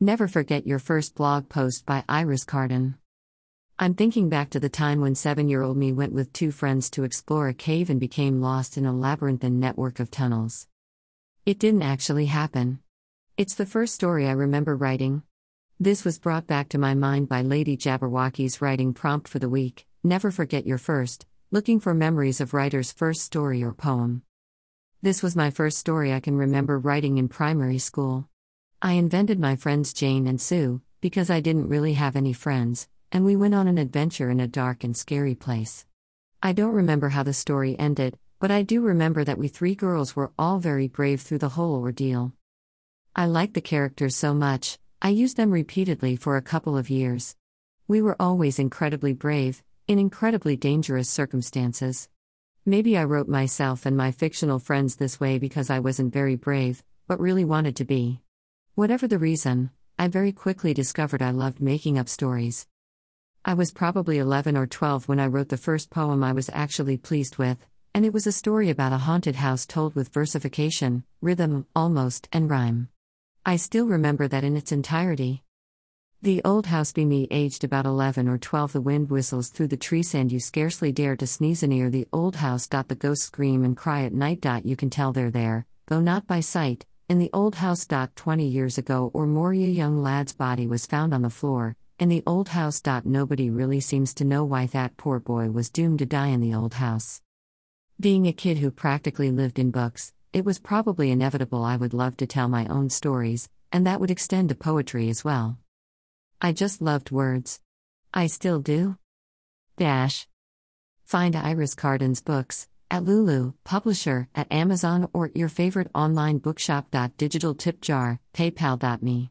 Never forget your first blog post by Iris Carden. I'm thinking back to the time when seven year old me went with two friends to explore a cave and became lost in a labyrinthine network of tunnels. It didn't actually happen. It's the first story I remember writing. This was brought back to my mind by Lady Jabberwocky's writing prompt for the week Never forget your first, looking for memories of writer's first story or poem. This was my first story I can remember writing in primary school. I invented my friends Jane and Sue, because I didn't really have any friends, and we went on an adventure in a dark and scary place. I don't remember how the story ended, but I do remember that we three girls were all very brave through the whole ordeal. I liked the characters so much, I used them repeatedly for a couple of years. We were always incredibly brave, in incredibly dangerous circumstances. Maybe I wrote myself and my fictional friends this way because I wasn't very brave, but really wanted to be. Whatever the reason, I very quickly discovered I loved making up stories. I was probably 11 or 12 when I wrote the first poem I was actually pleased with, and it was a story about a haunted house told with versification, rhythm, almost, and rhyme. I still remember that in its entirety. The old house be me aged about 11 or 12 the wind whistles through the trees and you scarcely dare to sneeze near the old house. The ghosts scream and cry at night. You can tell they're there, though not by sight, in the old house. 20 years ago or more, a young lad's body was found on the floor. In the old house. Nobody really seems to know why that poor boy was doomed to die in the old house. Being a kid who practically lived in books, it was probably inevitable I would love to tell my own stories, and that would extend to poetry as well. I just loved words. I still do. Dash. Find Iris Carden's books at Lulu, publisher, at Amazon, or your favorite online bookshop. Digital tip jar, paypal.me.